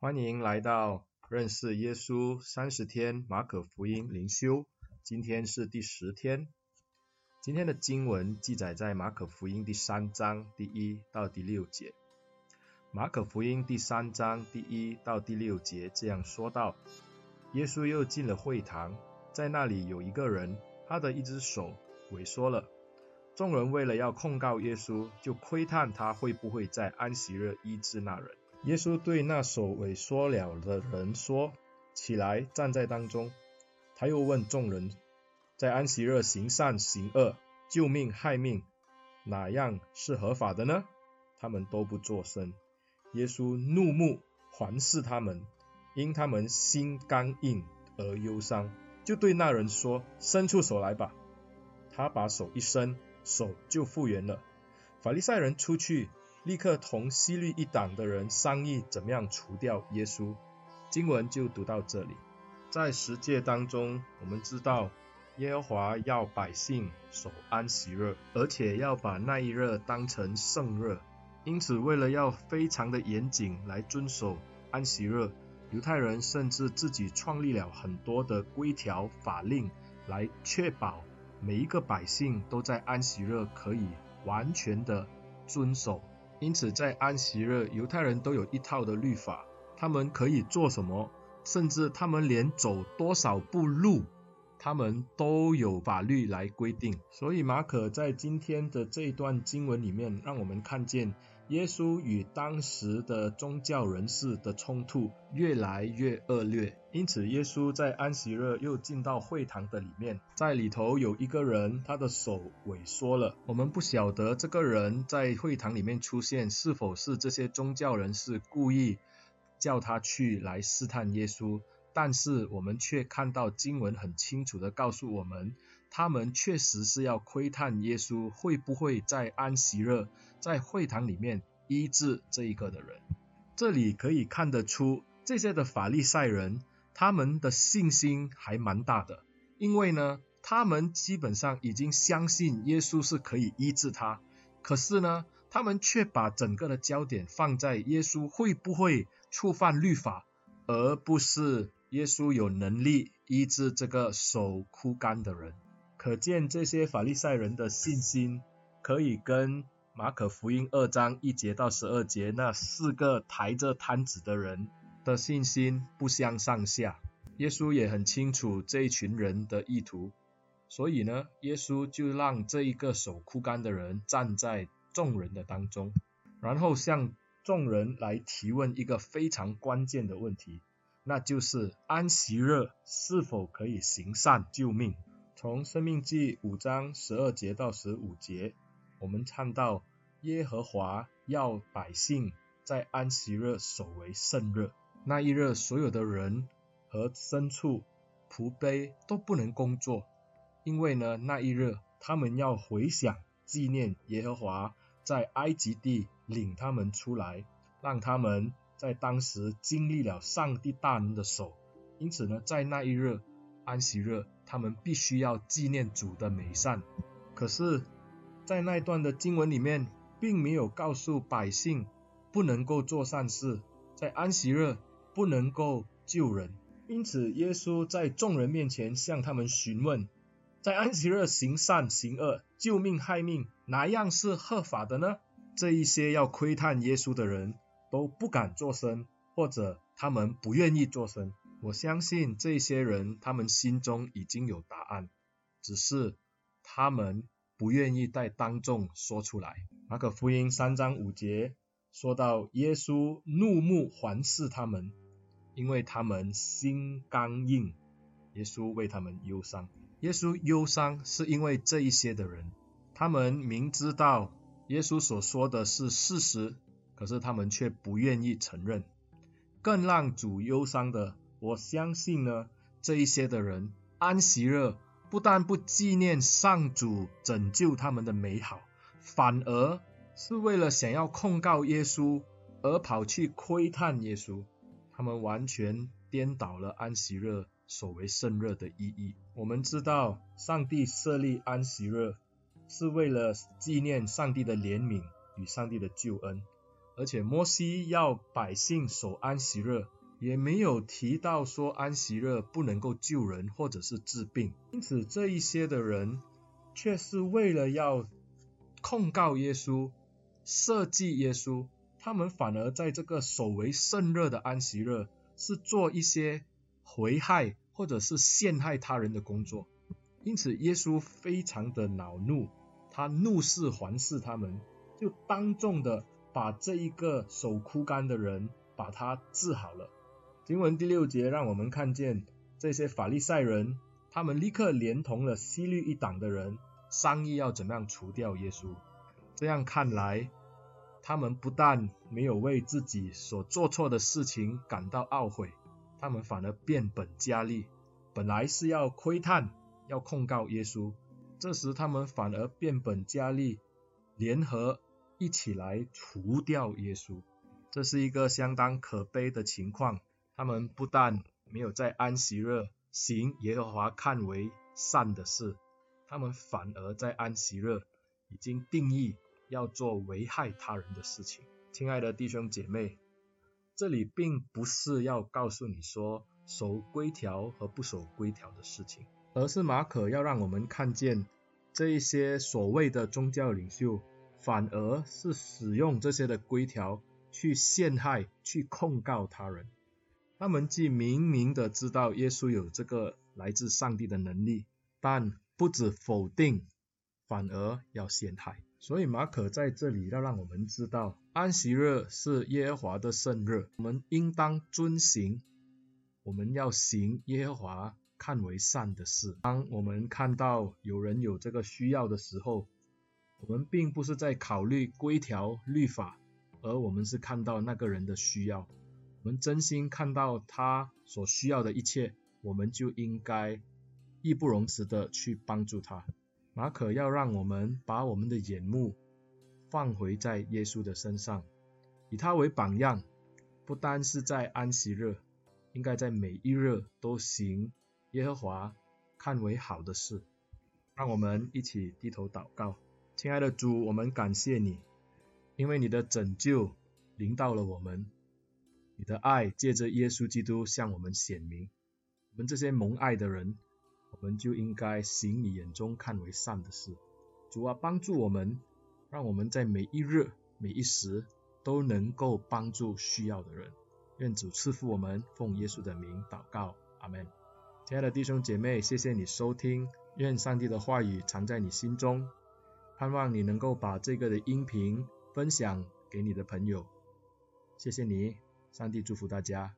欢迎来到认识耶稣三十天马可福音灵修，今天是第十天。今天的经文记载在马可福音第三章第一到第六节。马可福音第三章第一到第六节这样说道：耶稣又进了会堂，在那里有一个人，他的一只手萎缩了。众人为了要控告耶稣，就窥探他会不会在安息日医治那人。耶稣对那手萎缩了的人说：“起来，站在当中。”他又问众人：“在安息日行善行恶、救命害命，哪样是合法的呢？”他们都不作声。耶稣怒目环视他们，因他们心刚硬而忧伤，就对那人说：“伸出手来吧。”他把手一伸，手就复原了。法利赛人出去。立刻同希律一党的人商议怎么样除掉耶稣。经文就读到这里。在十诫当中，我们知道耶和华要百姓守安息日，而且要把那一日当成圣日。因此，为了要非常的严谨来遵守安息日，犹太人甚至自己创立了很多的规条法令，来确保每一个百姓都在安息日可以完全的遵守。因此，在安息日，犹太人都有一套的律法，他们可以做什么，甚至他们连走多少步路，他们都有法律来规定。所以，马可在今天的这一段经文里面，让我们看见。耶稣与当时的宗教人士的冲突越来越恶劣，因此耶稣在安息日又进到会堂的里面，在里头有一个人，他的手萎缩了。我们不晓得这个人在会堂里面出现，是否是这些宗教人士故意叫他去来试探耶稣，但是我们却看到经文很清楚地告诉我们。他们确实是要窥探耶稣会不会在安息日在会堂里面医治这一个的人。这里可以看得出，这些的法利赛人他们的信心还蛮大的，因为呢，他们基本上已经相信耶稣是可以医治他，可是呢，他们却把整个的焦点放在耶稣会不会触犯律法，而不是耶稣有能力医治这个手枯干的人。可见这些法利赛人的信心，可以跟马可福音二章一节到十二节那四个抬着摊子的人的信心不相上下。耶稣也很清楚这一群人的意图，所以呢，耶稣就让这一个手枯干的人站在众人的当中，然后向众人来提问一个非常关键的问题，那就是安息日是否可以行善救命？从生命记五章十二节到十五节，我们看到耶和华要百姓在安息日守为圣日。那一日，所有的人和牲畜、仆婢都不能工作，因为呢，那一日他们要回想纪念耶和华在埃及地领他们出来，让他们在当时经历了上帝大能的手。因此呢，在那一日，安息日，他们必须要纪念主的美善。可是，在那段的经文里面，并没有告诉百姓不能够做善事，在安息日不能够救人。因此，耶稣在众人面前向他们询问：在安息日行善行恶、救命害命，哪样是合法的呢？这一些要窥探耶稣的人都不敢作声，或者他们不愿意作声。我相信这些人，他们心中已经有答案，只是他们不愿意在当众说出来。马可福音三章五节说到，耶稣怒目环视他们，因为他们心刚硬。耶稣为他们忧伤。耶稣忧伤是因为这一些的人，他们明知道耶稣所说的是事实，可是他们却不愿意承认。更让主忧伤的。我相信呢，这一些的人安息日不但不纪念上主拯救他们的美好，反而是为了想要控告耶稣而跑去窥探耶稣。他们完全颠倒了安息日所为圣日的意义。我们知道，上帝设立安息日是为了纪念上帝的怜悯与上帝的救恩，而且摩西要百姓守安息日，也没有提到说安息日不能够救人或者是治病。因此，这一些的人却是为了要控告耶稣、设计耶稣，他们反而在这个守为圣热的安息日，是做一些危害或者是陷害他人的工作。因此，耶稣非常的恼怒，他怒视环视他们，就当众的。把这一个手枯干的人，把他治好了。经文第六节让我们看见这些法利赛人，他们立刻连同了西律一党的人商议要怎么样除掉耶稣。这样看来，他们不但没有为自己所做错的事情感到懊悔，他们反而变本加厉。本来是要窥探、要控告耶稣，这时他们反而变本加厉，联合。一起来除掉耶稣，这是一个相当可悲的情况。他们不但没有在安息日行耶和华看为善的事，他们反而在安息日已经定义要做危害他人的事情。亲爱的弟兄姐妹，这里并不是要告诉你说守规条和不守规条的事情，而是马可要让我们看见这一些所谓的宗教领袖。反而是使用这些的规条去陷害、去控告他人。他们既明明的知道耶稣有这个来自上帝的能力，但不止否定，反而要陷害。所以马可在这里要让我们知道，安息日是耶和华的圣日，我们应当遵行，我们要行耶和华看为善的事。当我们看到有人有这个需要的时候，我们并不是在考虑规条律法，而我们是看到那个人的需要。我们真心看到他所需要的一切，我们就应该义不容辞的去帮助他。马可要让我们把我们的眼目放回在耶稣的身上，以他为榜样，不单是在安息日，应该在每一日都行耶和华看为好的事。让我们一起低头祷告。亲爱的主，我们感谢你，因为你的拯救临到了我们，你的爱借着耶稣基督向我们显明。我们这些蒙爱的人，我们就应该行你眼中看为善的事。主啊，帮助我们，让我们在每一日、每一时都能够帮助需要的人。愿主赐福我们，奉耶稣的名祷告，阿门。亲爱的弟兄姐妹，谢谢你收听，愿上帝的话语藏在你心中。盼望你能够把这个的音频分享给你的朋友，谢谢你，上帝祝福大家。